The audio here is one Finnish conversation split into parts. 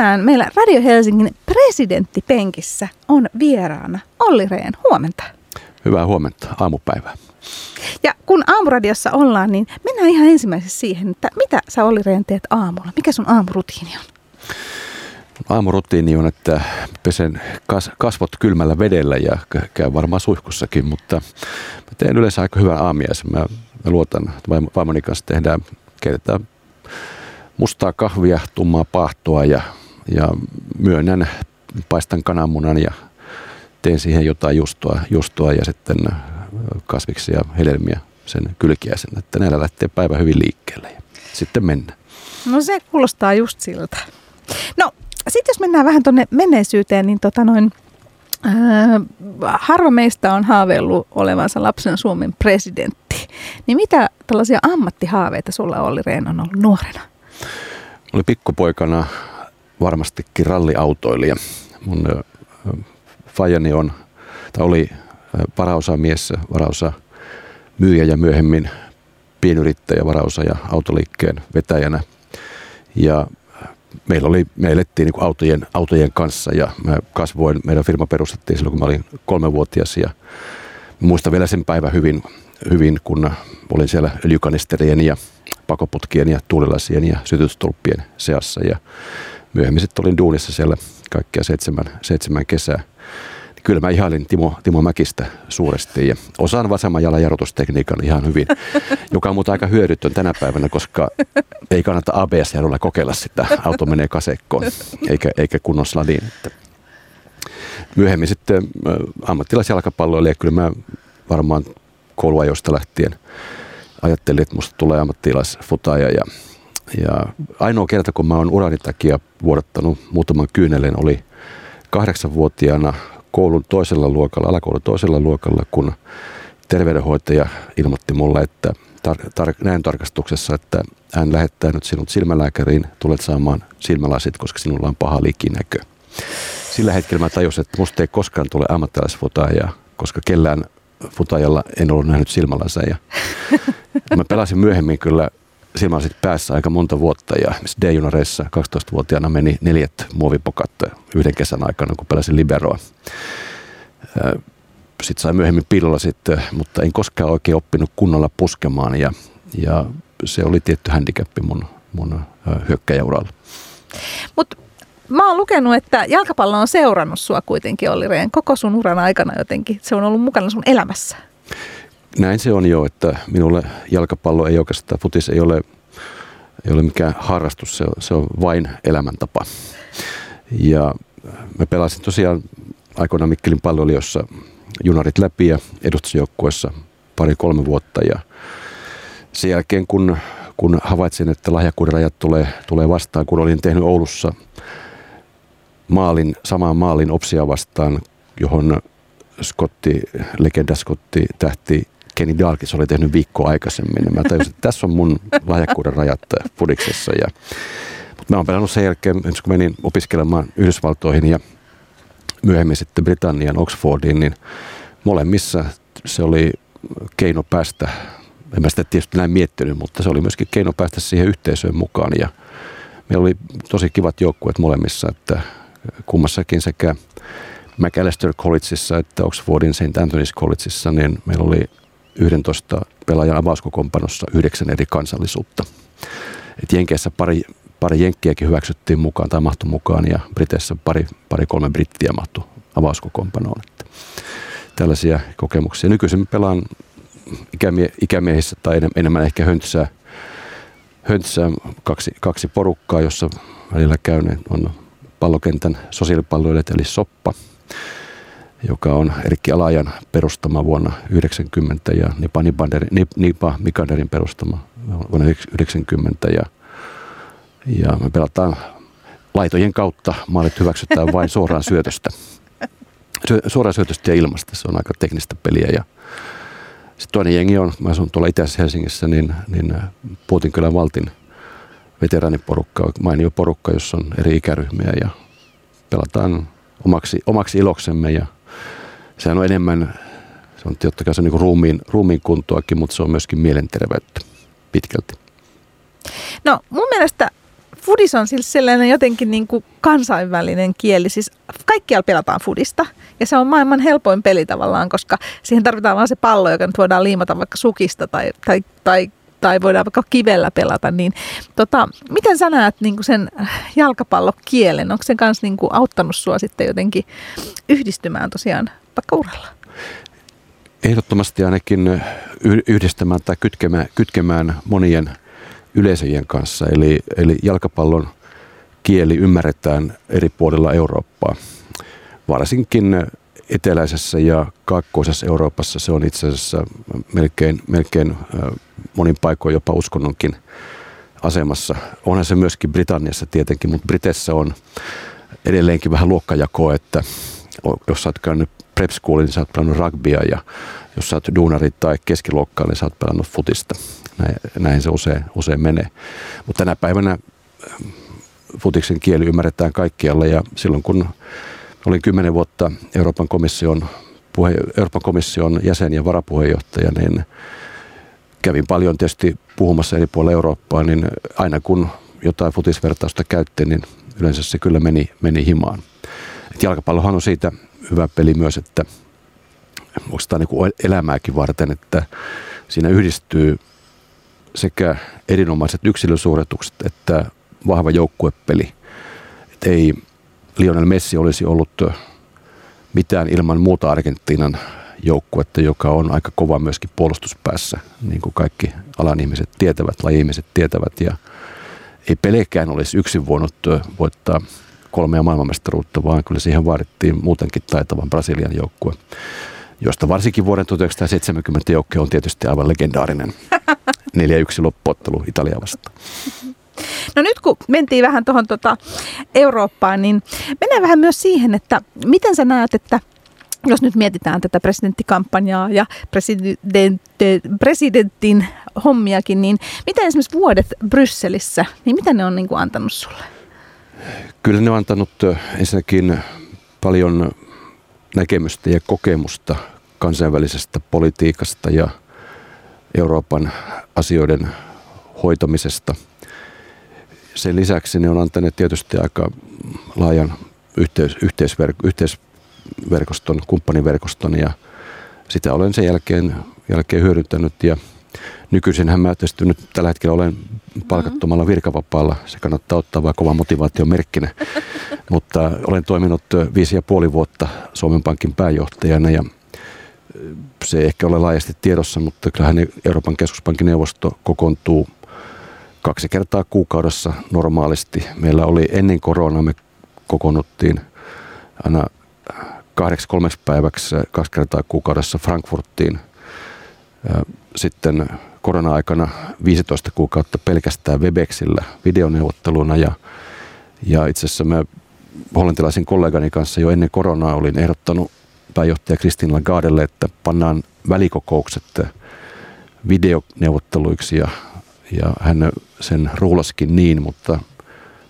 tänään meillä Radio Helsingin presidenttipenkissä on vieraana Olli Rehn. Huomenta. Hyvää huomenta, aamupäivää. Ja kun aamuradiossa ollaan, niin mennään ihan ensimmäiseksi siihen, että mitä sä Olli Rehn teet aamulla? Mikä sun aamurutiini on? Aamurutiini on, että pesen kas, kasvot kylmällä vedellä ja käy varmaan suihkussakin, mutta mä teen yleensä aika hyvän aamiaisen. Mä, mä luotan, että vaimoni kanssa tehdään, keitetään mustaa kahvia, tummaa paahtoa ja, ja myönnän, paistan kananmunan ja teen siihen jotain justoa, justoa ja sitten kasviksi ja hedelmiä sen kylkiäisen, että näillä lähtee päivä hyvin liikkeelle ja sitten mennään. No se kuulostaa just siltä. No sitten jos mennään vähän tuonne menneisyyteen, niin tota noin, äh, harva meistä on haaveillut olevansa lapsen Suomen presidentti. Niin mitä tällaisia ammattihaaveita sulla oli Reen on ollut nuorena? Oli pikkupoikana varmastikin ralliautoilija. Mun fajani on, tai oli varaosa mies, varaosa myyjä ja myöhemmin pienyrittäjä, varaosa ja autoliikkeen vetäjänä. Ja meillä oli, me elettiin niin autojen, autojen kanssa ja mä kasvoin, meidän firma perustettiin silloin, kun mä olin kolmevuotias ja muistan vielä sen päivän hyvin, hyvin kun olin siellä öljykanisterien ja pakoputkien ja tuulilasien ja sytytystulppien seassa ja myöhemmin sitten olin duunissa siellä kaikkia seitsemän, seitsemän kesää kyllä mä ihailin Timo, Timo Mäkistä suuresti ja osaan vasemman jalan jarrutustekniikan ihan hyvin, joka on muuta aika hyödytön tänä päivänä, koska ei kannata ABS-jarrulla kokeilla sitä, auto menee kasekkoon eikä, eikä kunnon sladiin. Myöhemmin sitten ammattilaisjalkapalloilija, kyllä mä varmaan kouluajoista lähtien ajattelin, että musta tulee ammattilaisfutaaja ja, ja ainoa kerta, kun mä oon urani takia vuodattanut muutaman kyynelen, oli kahdeksanvuotiaana koulun toisella luokalla, alakoulun toisella luokalla, kun terveydenhoitaja ilmoitti mulle, että tar- tar- näin tarkastuksessa, että hän lähettää nyt sinut silmälääkäriin, tulet saamaan silmälasit, koska sinulla on paha likinäkö. Sillä hetkellä mä tajusin, että musta ei koskaan tule ammattilaisfutaajaa, koska kellään futajalla en ollut nähnyt silmälaseja. Mä pelasin myöhemmin kyllä silmälasit päässä aika monta vuotta ja D-junareissa 12-vuotiaana meni neljät muovipokat yhden kesän aikana, kun pelasin liberoa. Sitten sain myöhemmin pillolla sitten, mutta en koskaan oikein oppinut kunnolla puskemaan ja, ja se oli tietty handicappi mun, mun hyökkäjäuralla. Mutta mä oon lukenut, että jalkapallo on seurannut sua kuitenkin Olli Rehn koko sun uran aikana jotenkin. Se on ollut mukana sun elämässä. Näin se on jo, että minulle jalkapallo ei oikeastaan, futis ei ole, ei ole mikään harrastus, se on, se on vain elämäntapa. Ja mä pelasin tosiaan aikoinaan Mikkelin palloilijossa junarit läpi ja edustusjoukkuessa pari-kolme vuotta ja sen jälkeen kun, kun havaitsin, että lahjakkuuden rajat tulee, tulee vastaan, kun olin tehnyt Oulussa maalin, samaan maalin Opsia vastaan, johon Scotti, legenda Scotti, tähti Kenny Dalkis oli tehnyt viikkoa aikaisemmin. Mä tajusin, että tässä on mun lahjakkuuden rajat fudiksessa. Ja, mutta mä oon pelannut sen jälkeen, kun menin opiskelemaan Yhdysvaltoihin ja myöhemmin sitten Britannian Oxfordiin, niin molemmissa se oli keino päästä, en mä sitä tietysti näin miettinyt, mutta se oli myöskin keino päästä siihen yhteisöön mukaan ja meillä oli tosi kivat joukkueet molemmissa, että kummassakin sekä McAllister Collegeissa että Oxfordin St. Anthony's Collegeissa, niin meillä oli 11 pelaajan avauskokoonpanossa yhdeksän eri kansallisuutta. Et Jenkeissä pari, pari jenkkiäkin hyväksyttiin mukaan tai mahtui mukaan ja Briteissä pari, pari kolme brittiä mahtui avauskokoonpanoon. Että tällaisia kokemuksia. Nykyisin pelaan ikämie- ikämiehissä tai enemmän ehkä höntsää, höntsää kaksi, kaksi porukkaa, jossa välillä käy, on pallokentän sosiaalipalloilijat eli Soppa – joka on Erkki Alajan perustama vuonna 90 ja Nipa, Nipanderin, Nipa Mikanderin perustama vuonna 90 ja, ja me pelataan laitojen kautta, maalit hyväksytään vain suoraan syötöstä. Suoraan syötöstä ja ilmasta, se on aika teknistä peliä. Ja sitten toinen jengi on, mä asun tuolla Itäisessä Helsingissä, niin, niin Puutinkylän Valtin veteraaniporukka, mainio porukka, jossa on eri ikäryhmiä. Ja pelataan omaksi, omaksi iloksemme ja sehän on enemmän, se on totta kai se on niin ruumiin, ruumiin kuntoakin, mutta se on myöskin mielenterveyttä pitkälti. No mun mielestä fudis on siis sellainen jotenkin niin kuin kansainvälinen kieli. Siis kaikkialla pelataan fudista ja se on maailman helpoin peli tavallaan, koska siihen tarvitaan vain se pallo, joka nyt voidaan liimata vaikka sukista tai, tai, tai tai voidaan vaikka kivellä pelata, niin tota, miten sä näet niin kuin sen jalkapallokielen? Onko se kanssa niin auttanut sua sitten jotenkin yhdistymään tosiaan vaikka uralla? Ehdottomasti ainakin yhdistämään tai kytkemään, kytkemään monien yleisöjen kanssa. Eli, eli jalkapallon kieli ymmärretään eri puolilla Eurooppaa. Varsinkin eteläisessä ja kaakkoisessa Euroopassa se on itse asiassa melkein, melkein monin paikoin jopa uskonnonkin asemassa. Onhan se myöskin Britanniassa tietenkin, mutta Britessä on edelleenkin vähän luokkajakoa, että jos oot käynyt prep schoolin, niin sä oot pelannut rugbya ja jos sä oot duunari tai keskiluokkaa, niin sä oot pelannut futista. Näin, näin se usein, usein menee. Mutta tänä päivänä futiksen kieli ymmärretään kaikkialla ja silloin kun olin kymmenen vuotta Euroopan komission, puhe, Euroopan komission jäsen ja varapuheenjohtaja, niin kävin paljon tietysti puhumassa eri puolilla Eurooppaa, niin aina kun jotain futisvertausta käytti, niin yleensä se kyllä meni, meni himaan. Et jalkapallohan on siitä hyvä peli myös, että oikeastaan niin elämääkin varten, että siinä yhdistyy sekä erinomaiset yksilösuoritukset että vahva joukkuepeli. Et ei Lionel Messi olisi ollut mitään ilman muuta Argentiinan joukkuetta, joka on aika kova myöskin puolustuspäässä, niin kuin kaikki alan ihmiset tietävät, laji-ihmiset tietävät. Ja ei pelekään olisi yksin voinut voittaa kolmea maailmanmestaruutta, vaan kyllä siihen vaadittiin muutenkin taitavan Brasilian joukkue, josta varsinkin vuoden 1970 joukkue on tietysti aivan legendaarinen 4-1 loppuottelu Italia vastaan. No nyt kun mentiin vähän tuohon tota Eurooppaan, niin mennään vähän myös siihen, että miten sä näet, että jos nyt mietitään tätä presidenttikampanjaa ja presidentin hommiakin, niin miten esimerkiksi vuodet Brysselissä, niin mitä ne on niin kuin antanut sulle? Kyllä ne on antanut ensinnäkin paljon näkemystä ja kokemusta kansainvälisestä politiikasta ja Euroopan asioiden hoitamisesta. Sen lisäksi ne on antaneet tietysti aika laajan yhteys, yhteisver, yhteisverkoston, kumppaniverkoston ja sitä olen sen jälkeen, jälkeen hyödyntänyt ja nykyisinhän mä tietysti nyt tällä hetkellä olen palkattomalla virkavapaalla. Se kannattaa ottaa vaan kova motivaation merkkinä. Mutta olen toiminut viisi ja puoli vuotta Suomen Pankin pääjohtajana ja se ei ehkä ole laajasti tiedossa, mutta kyllähän Euroopan keskuspankin neuvosto kokoontuu kaksi kertaa kuukaudessa normaalisti. Meillä oli ennen koronaa, me kokoonnuttiin aina kahdeksi kolmeksi päiväksi kaksi kertaa kuukaudessa Frankfurttiin. Sitten korona-aikana 15 kuukautta pelkästään Webexillä videoneuvotteluna ja, ja itse asiassa mä hollantilaisen kollegani kanssa jo ennen koronaa olin ehdottanut pääjohtaja Kristin Lagardelle, että pannaan välikokoukset videoneuvotteluiksi ja, ja hän sen ruulaskin niin, mutta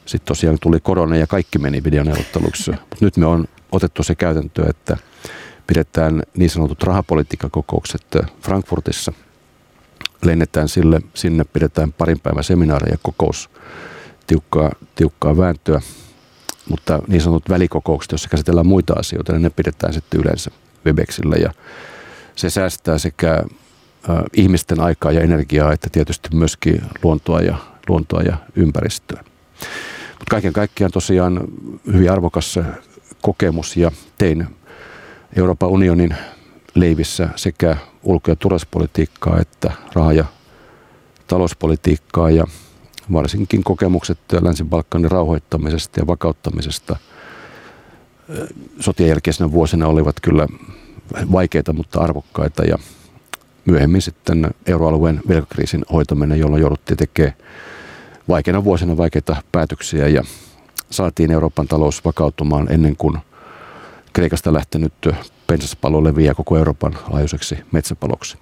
sitten tosiaan tuli korona ja kaikki meni videoneuvotteluksi. Mut nyt me on otettu se käytäntö, että pidetään niin sanotut rahapolitiikkakokoukset Frankfurtissa – lennetään sille, sinne pidetään parin päivän seminaari ja kokous, tiukkaa, tiukkaa vääntöä, mutta niin sanotut välikokoukset, joissa käsitellään muita asioita, niin ne pidetään sitten yleensä Webexillä. Ja se säästää sekä äh, ihmisten aikaa ja energiaa, että tietysti myöskin luontoa ja, luontoa ja ympäristöä. Mutta kaiken kaikkiaan tosiaan hyvin arvokas kokemus ja tein Euroopan unionin leivissä sekä ulko- ja turvallisuuspolitiikkaa että raha- ja talouspolitiikkaa ja varsinkin kokemukset Länsi-Balkanin rauhoittamisesta ja vakauttamisesta sotien jälkeisenä vuosina olivat kyllä vaikeita, mutta arvokkaita. Ja myöhemmin sitten euroalueen velkakriisin hoitaminen, jolloin jouduttiin tekemään vaikeina vuosina vaikeita päätöksiä ja saatiin Euroopan talous vakautumaan ennen kuin Kreikasta lähtenyt pensaspalo leviää koko Euroopan laajuiseksi metsäpaloksi.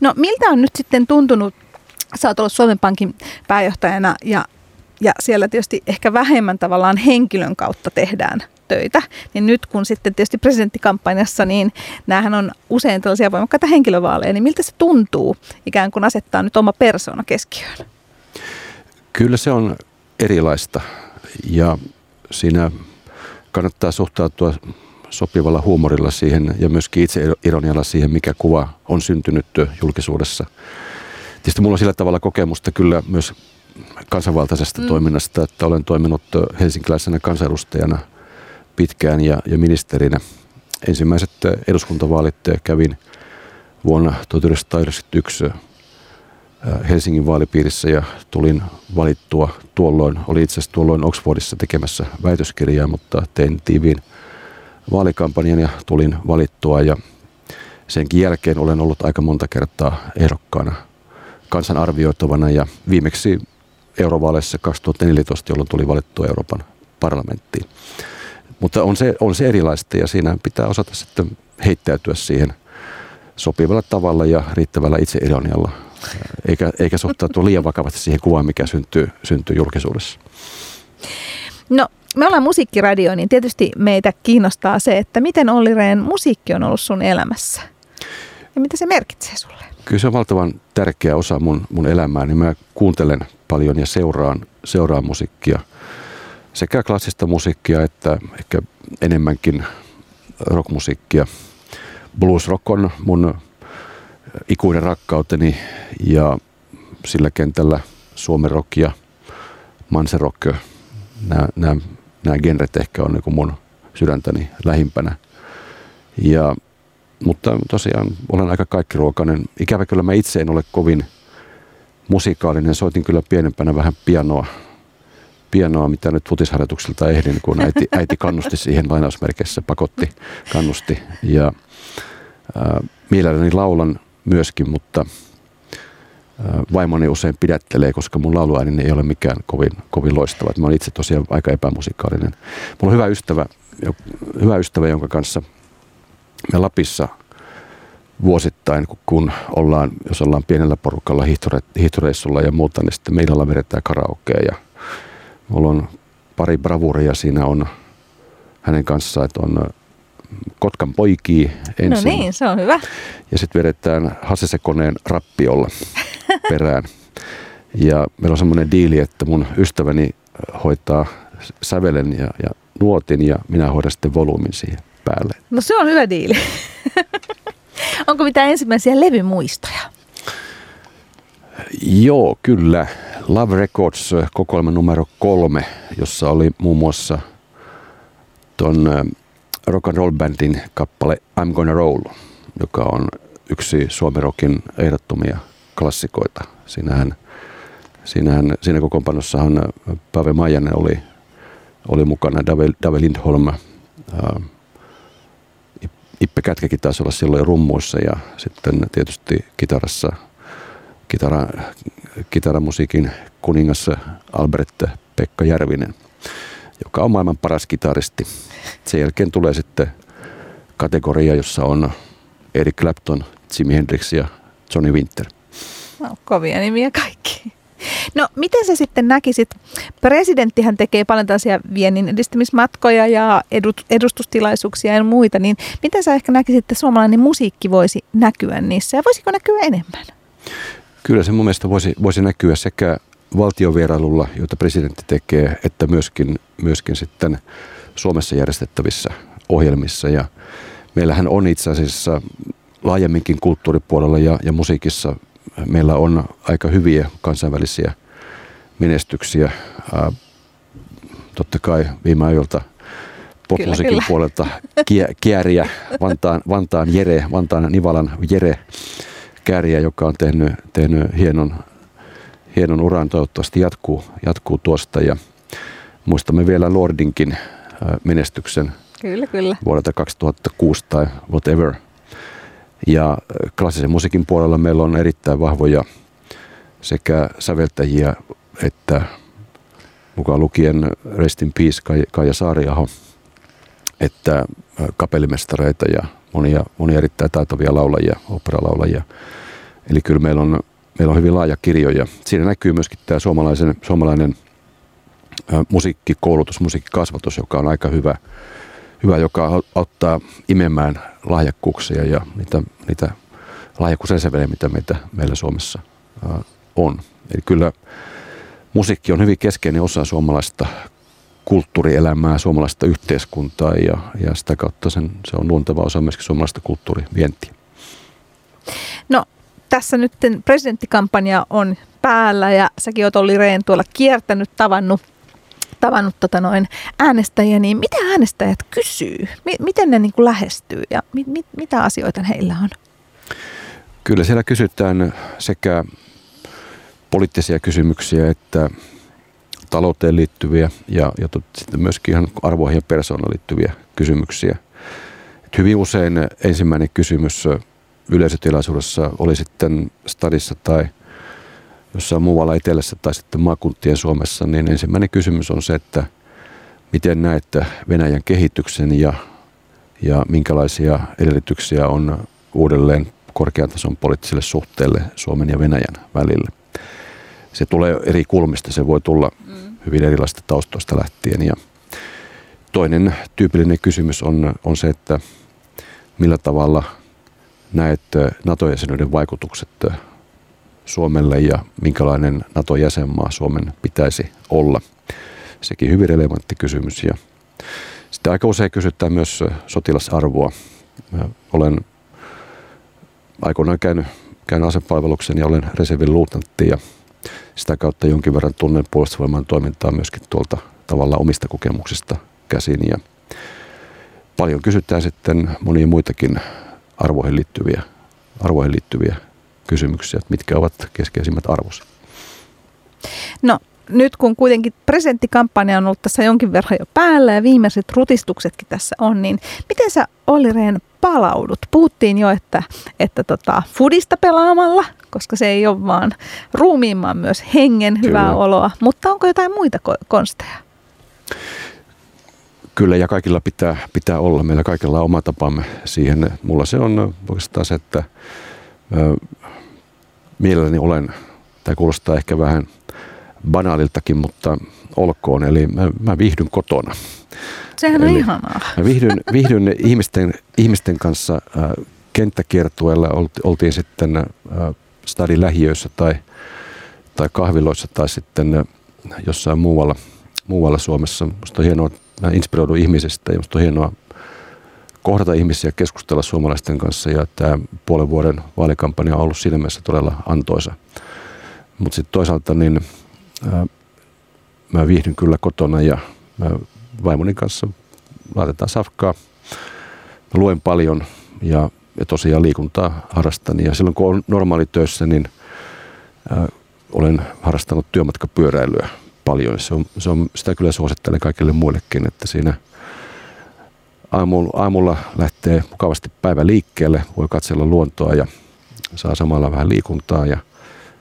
No miltä on nyt sitten tuntunut, sä oot ollut Suomen Pankin pääjohtajana ja, ja siellä tietysti ehkä vähemmän tavallaan henkilön kautta tehdään töitä, niin nyt kun sitten tietysti presidenttikampanjassa, niin näähän on usein tällaisia voimakkaita henkilövaaleja, niin miltä se tuntuu ikään kuin asettaa nyt oma persona keskiöön? Kyllä se on erilaista ja siinä kannattaa suhtautua sopivalla huumorilla siihen ja myöskin itse ironialla siihen, mikä kuva on syntynyt julkisuudessa. Tietysti mulla on sillä tavalla kokemusta kyllä myös kansanvaltaisesta mm. toiminnasta, että olen toiminut helsinkiläisenä kansanedustajana pitkään ja, ja ministerinä. Ensimmäiset eduskuntavaalit kävin vuonna 1991 Helsingin vaalipiirissä ja tulin valittua tuolloin. Oli itse asiassa tuolloin Oxfordissa tekemässä väitöskirjaa, mutta tein tiiviin vaalikampanjan ja tulin valittua ja senkin jälkeen olen ollut aika monta kertaa ehdokkaana kansan arvioitavana ja viimeksi eurovaaleissa 2014, jolloin tuli valittua Euroopan parlamenttiin. Mutta on se, on se erilaista ja siinä pitää osata sitten heittäytyä siihen sopivalla tavalla ja riittävällä itseironialla, eikä, eikä suhtautua liian vakavasti siihen kuvaan, mikä syntyy, syntyy julkisuudessa. No, me ollaan musiikkiradio, niin tietysti meitä kiinnostaa se, että miten Olli Rehn musiikki on ollut sun elämässä ja mitä se merkitsee sulle? Kyllä se on valtavan tärkeä osa mun, mun elämää, niin mä kuuntelen paljon ja seuraan, seuraan musiikkia. Sekä klassista musiikkia että ehkä enemmänkin rockmusiikkia. Blues rock on mun ikuinen rakkauteni ja sillä kentällä Suomen rock ja Manse rock, nämä, nämä, nämä genret ehkä on niin mun sydäntäni lähimpänä. Ja mutta tosiaan olen aika kaikkiruokainen. Ikävä kyllä mä itse en ole kovin musikaalinen. Soitin kyllä pienempänä vähän pianoa, pianoa mitä nyt futisharjoituksilta ehdin, kun äiti, äiti kannusti siihen lainausmerkeissä, pakotti, kannusti. Ja ää, mielelläni laulan myöskin, mutta vaimoni usein pidättelee, koska mun lauluääni ei ole mikään kovin, kovin loistava. Mä olen itse tosiaan aika epämusikaalinen. Mulla on hyvä ystävä, hyvä ystävä jonka kanssa – me Lapissa vuosittain, kun ollaan, jos ollaan pienellä porukalla hiihtore, hiihtoreissulla ja muuta, niin sitten meillä vedetään karaokea ja mulla on pari bravuria siinä on hänen kanssaan, että on Kotkan poikii ensin. No niin, se on hyvä. Ja sitten vedetään Hasesekoneen rappiolla perään. Ja meillä on semmoinen diili, että mun ystäväni hoitaa sävelen ja, ja nuotin ja minä hoidan sitten volyymin siihen päälle. No se on hyvä diili. Onko mitään ensimmäisiä levymuistoja? Joo, kyllä. Love Records kokoelma numero kolme, jossa oli muun muassa ton rock and roll bandin kappale I'm Gonna Roll, joka on yksi Suomi Rockin ehdottomia klassikoita. Siinähän, siinähän, siinä kokoonpanossahan Pave Maijanen oli, oli mukana, Dave, Dave Lindholm, Ippe Kätkäkin taisi olla silloin rummuissa ja sitten tietysti kitarassa, kitara, kitaramusiikin kuningas Albert Pekka Järvinen, joka on maailman paras kitaristi. Sen jälkeen tulee sitten kategoria, jossa on Eric Clapton, Jimi Hendrix ja Johnny Winter. No, kovia nimiä kaikki. No miten sä sitten näkisit, presidenttihän tekee paljon tällaisia viennin edistämismatkoja ja edustustilaisuuksia ja muita, niin miten sä ehkä näkisit, että suomalainen musiikki voisi näkyä niissä ja voisiko näkyä enemmän? Kyllä se mun mielestä voisi, voisi näkyä sekä valtiovierailulla, jota presidentti tekee, että myöskin, myöskin sitten Suomessa järjestettävissä ohjelmissa. Ja meillähän on itse asiassa laajemminkin kulttuuripuolella ja, ja musiikissa meillä on aika hyviä kansainvälisiä menestyksiä. Totta kai viime ajoilta popmusiikin puolelta Kääriä, Vantaan, Vantaan Jere, Vantaan Nivalan Jere Kääriä, joka on tehnyt, tehnyt hienon, hienon uran, toivottavasti jatkuu, jatkuu tuosta. Ja muistamme vielä Lordinkin menestyksen kyllä, kyllä. vuodelta 2006 tai whatever – ja klassisen musiikin puolella meillä on erittäin vahvoja sekä säveltäjiä että mukaan lukien Rest in Peace Kaija Saariaho, että kapellimestareita ja monia, monia erittäin taitavia laulajia, operalaulajia. Eli kyllä meillä on, meillä on hyvin laaja kirjo ja siinä näkyy myöskin tämä suomalaisen, suomalainen musiikkikoulutus, musiikkikasvatus, joka on aika hyvä, hyvä joka auttaa imemään lahjakkuuksia ja niitä, niitä lahjakkuusreservejä, mitä meitä, meillä Suomessa on. Eli kyllä musiikki on hyvin keskeinen osa suomalaista kulttuurielämää, suomalaista yhteiskuntaa ja, ja sitä kautta sen, se on luonteva osa myöskin suomalaista kulttuurivientiä. No tässä nyt presidenttikampanja on päällä ja säkin oot Olli Rehn tuolla kiertänyt, tavannut, tavannut tota noin äänestäjiä, niin mitä äänestäjät kysyy? M- miten ne niin kuin lähestyy ja mit, mit, mitä asioita heillä on? Kyllä siellä kysytään sekä poliittisia kysymyksiä että talouteen liittyviä ja, ja sitten myöskin ihan arvoihin ja persoonaan liittyviä kysymyksiä. Et hyvin usein ensimmäinen kysymys yleisötilaisuudessa oli sitten stadissa tai jossain muualla etelässä tai sitten maakuntien Suomessa, niin ensimmäinen kysymys on se, että miten näette Venäjän kehityksen ja, ja minkälaisia edellytyksiä on uudelleen korkean tason poliittiselle suhteelle Suomen ja Venäjän välillä. Se tulee eri kulmista, se voi tulla mm. hyvin erilaisista taustoista lähtien. Ja toinen tyypillinen kysymys on, on se, että millä tavalla näet NATO-jäsenyyden vaikutukset Suomelle ja minkälainen NATO-jäsenmaa Suomen pitäisi olla. Sekin hyvin relevantti kysymys. Ja sitten aika usein kysytään myös sotilasarvoa. Mä olen aikoinaan käynyt, käynyt asepalveluksen ja olen reservin luutnantti ja sitä kautta jonkin verran tunnen puolustusvoiman toimintaa myöskin tuolta tavallaan omista kokemuksista käsin. Ja paljon kysytään sitten monia muitakin arvoihin liittyviä, arvoihin liittyviä kysymyksiä, että mitkä ovat keskeisimmät arvos. No nyt kun kuitenkin presidenttikampanja on ollut tässä jonkin verran jo päällä ja viimeiset rutistuksetkin tässä on, niin miten sä Olli Rehn palaudut? Puhuttiin jo, että, että tota, fudista pelaamalla, koska se ei ole vaan ruumiin, vaan myös hengen Kyllä. hyvää oloa. Mutta onko jotain muita konsteja? Kyllä, ja kaikilla pitää, pitää olla. Meillä kaikilla on oma tapamme siihen. Mulla se on oikeastaan se, että ö, mielelläni olen, tämä kuulostaa ehkä vähän banaaliltakin, mutta olkoon. Eli mä, mä viihdyn kotona. Sehän on Eli ihanaa. Mä viihdyn, viihdyn ihmisten, ihmisten kanssa äh, kenttäkiertueella. Olti, oltiin sitten äh, stadin lähiöissä tai, tai kahviloissa tai sitten äh, jossain muualla, muualla Suomessa. Musta on hienoa, mä inspiroidun ihmisistä ja musta on hienoa kohdata ihmisiä, keskustella suomalaisten kanssa ja tämä puolen vuoden vaalikampanja on ollut siinä mielessä todella antoisa. Mutta sitten toisaalta niin ää, mä viihdyn kyllä kotona ja mä vaimoni kanssa laitetaan safkaa. Mä luen paljon ja, ja tosiaan liikuntaa harrastan. Ja silloin kun on töissä, niin ää, olen harrastanut työmatkapyöräilyä paljon. Se on, se on, sitä kyllä suosittelen kaikille muillekin, että siinä aamulla, aamulla lähtee mukavasti päivä liikkeelle, voi katsella luontoa ja saa samalla vähän liikuntaa ja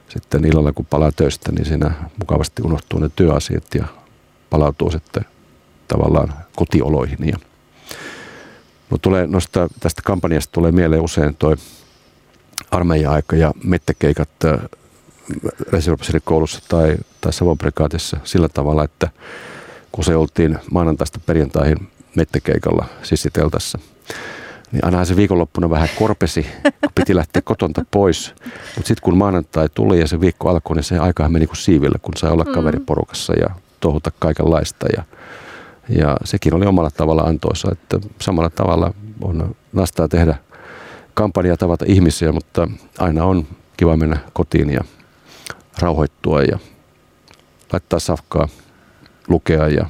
sitten illalla kun palaa töistä, niin siinä mukavasti unohtuu ne työasiat ja palautuu sitten tavallaan kotioloihin. Ja, mutta tulee nosta, tästä kampanjasta tulee mieleen usein toi armeija-aika ja mettäkeikat äh, reserviupseerikoulussa tai, tai Savon sillä tavalla, että kun se oltiin maanantaista perjantaihin mettäkeikalla sissiteltässä, niin aina se viikonloppuna vähän korpesi, kun piti lähteä kotonta pois. Mutta sitten kun maanantai tuli ja se viikko alkoi, niin se aika meni kuin siiville, kun sai olla mm. kaveriporukassa ja touhuta kaikenlaista. Ja, ja sekin oli omalla tavalla antoisa, että samalla tavalla on nastaa tehdä kampanjaa tavata ihmisiä, mutta aina on kiva mennä kotiin ja rauhoittua ja laittaa safkaa, lukea ja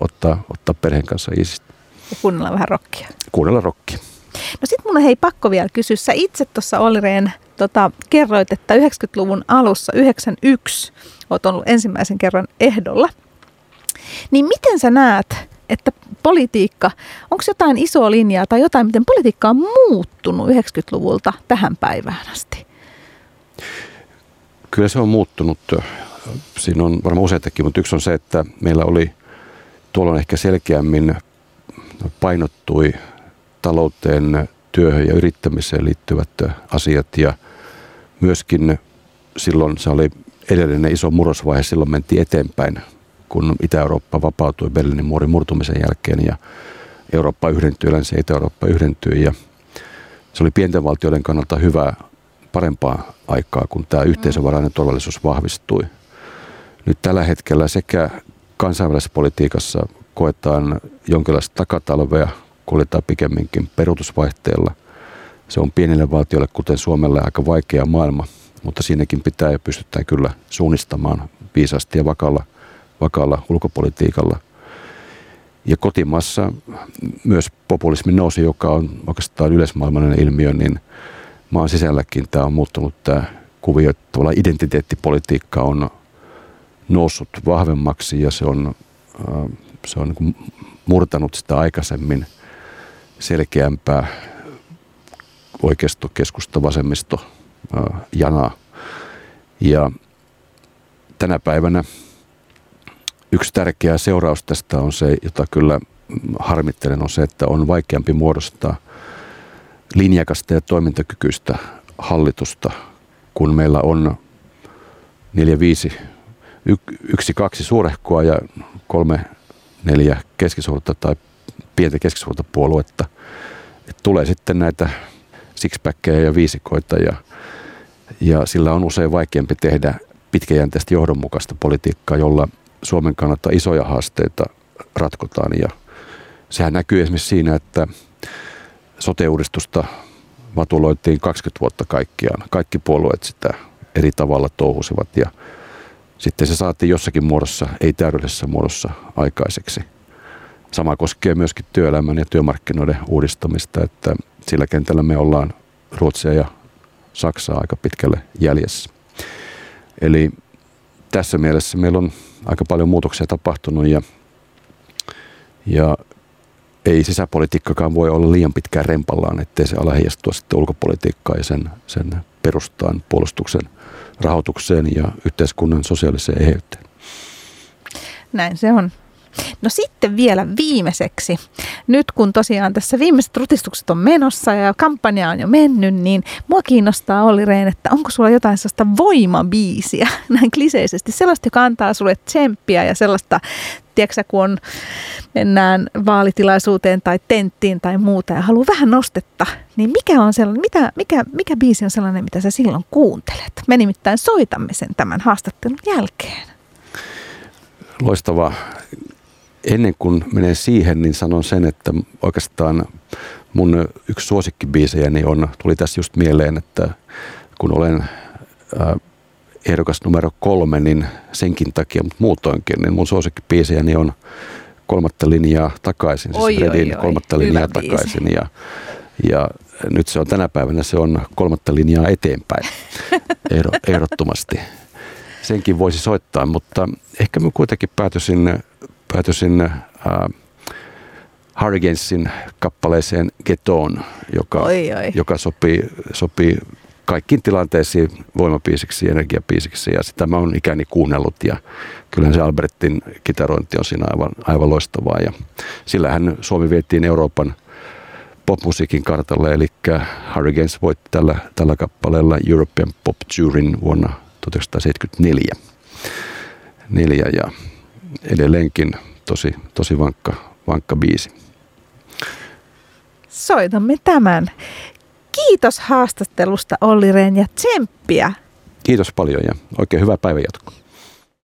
ottaa, ottaa perheen kanssa isistä. Ja kuunnella vähän rockia. Kuunnella rockia. No sit mun hei pakko vielä kysyä. Sä itse tuossa Olli Rehn, tota, kerroit, että 90-luvun alussa, 91, oot ollut ensimmäisen kerran ehdolla. Niin miten sä näet, että politiikka, onko jotain isoa linjaa tai jotain, miten politiikka on muuttunut 90-luvulta tähän päivään asti? Kyllä se on muuttunut. Siinä on varmaan useitakin, mutta yksi on se, että meillä oli tuolloin ehkä selkeämmin painottui talouteen, työhön ja yrittämiseen liittyvät asiat. Ja myöskin silloin se oli edellinen iso murrosvaihe, silloin mentiin eteenpäin, kun Itä-Eurooppa vapautui Berliinin muurin murtumisen jälkeen ja Eurooppa yhdentyi, länsi Itä-Eurooppa yhdentyi ja se oli pienten valtioiden kannalta hyvää, parempaa aikaa, kun tämä yhteisövarainen turvallisuus vahvistui. nyt tällä hetkellä sekä kansainvälisessä politiikassa koetaan jonkinlaista takatalvea, kuljetaan pikemminkin peruutusvaihteella. Se on pienille valtioille, kuten Suomelle, aika vaikea maailma, mutta siinäkin pitää ja pystytään kyllä suunnistamaan viisaasti ja vakalla, vakalla ulkopolitiikalla. Ja kotimassa myös populismin nousi, joka on oikeastaan yleismaailmallinen ilmiö, niin maan sisälläkin tämä on muuttunut tämä kuvio, että identiteettipolitiikka on noussut vahvemmaksi ja se on, äh, se on niin murtanut sitä aikaisemmin selkeämpää oikeisto, keskusta, vasemmisto äh, janaa. Ja tänä päivänä yksi tärkeä seuraus tästä on se, jota kyllä harmittelen, on se, että on vaikeampi muodostaa linjakasta ja toimintakykyistä hallitusta, kun meillä on neljä, viisi, yksi, kaksi suurehkoa ja kolme, neljä keskisuurta tai pientä keskisuurta puoluetta. Et tulee sitten näitä sixpackeja ja viisikoita ja, ja sillä on usein vaikeampi tehdä pitkäjänteistä johdonmukaista politiikkaa, jolla Suomen kannalta isoja haasteita ratkotaan. Ja sehän näkyy esimerkiksi siinä, että sote-uudistusta vatuloitiin 20 vuotta kaikkiaan. Kaikki puolueet sitä eri tavalla touhusivat ja sitten se saatiin jossakin muodossa, ei täydellisessä muodossa aikaiseksi. Sama koskee myöskin työelämän ja työmarkkinoiden uudistamista, että sillä kentällä me ollaan Ruotsia ja Saksaa aika pitkälle jäljessä. Eli tässä mielessä meillä on aika paljon muutoksia tapahtunut ja, ja ei sisäpolitiikkakaan voi olla liian pitkään rempallaan, ettei se ala heijastua sitten ulkopolitiikkaan ja sen, sen perustaan puolustuksen rahoitukseen ja yhteiskunnan sosiaaliseen eheyteen. Näin se on. No sitten vielä viimeiseksi, nyt kun tosiaan tässä viimeiset rutistukset on menossa ja kampanja on jo mennyt, niin mua kiinnostaa Olli Rehn, että onko sulla jotain sellaista voimabiisiä, näin kliseisesti, sellaista, joka antaa sulle tsemppiä ja sellaista, tiedätkö kun on, mennään vaalitilaisuuteen tai tenttiin tai muuta ja haluaa vähän nostetta, niin mikä on sellainen, mitä, mikä, mikä biisi on sellainen, mitä sä silloin kuuntelet? Me nimittäin soitamme sen tämän haastattelun jälkeen. Loistavaa ennen kuin menen siihen, niin sanon sen, että oikeastaan mun yksi suosikkibiisejäni on, tuli tässä just mieleen, että kun olen äh, ehdokas numero kolme, niin senkin takia, mutta muutoinkin, niin mun suosikkibiisejäni on kolmatta linjaa takaisin, siis oi, Redin oi, oi, kolmatta linjaa biisi. takaisin ja, ja nyt se on tänä päivänä se on kolmatta linjaa eteenpäin ehdottomasti. Senkin voisi soittaa, mutta ehkä mä kuitenkin päätösin päätösin äh, Hurricanesin kappaleeseen Get On, joka, oi, oi. joka sopii, sopii kaikkiin tilanteisiin voimapiisiksi, energiapiisiksi ja sitä mä oon ikäni kuunnellut ja kyllähän se Albertin kitarointi on siinä aivan, aivan loistavaa ja sillähän Suomi vietiin Euroopan popmusiikin kartalle, eli Hurricanes voitti tällä, tällä kappaleella European Pop Tourin vuonna 1974. Neljä ja edelleenkin tosi, tosi vankka, vankka biisi. Soitamme tämän. Kiitos haastattelusta Olli Rehn ja tsemppiä. Kiitos paljon ja oikein hyvää päivänjatkoa.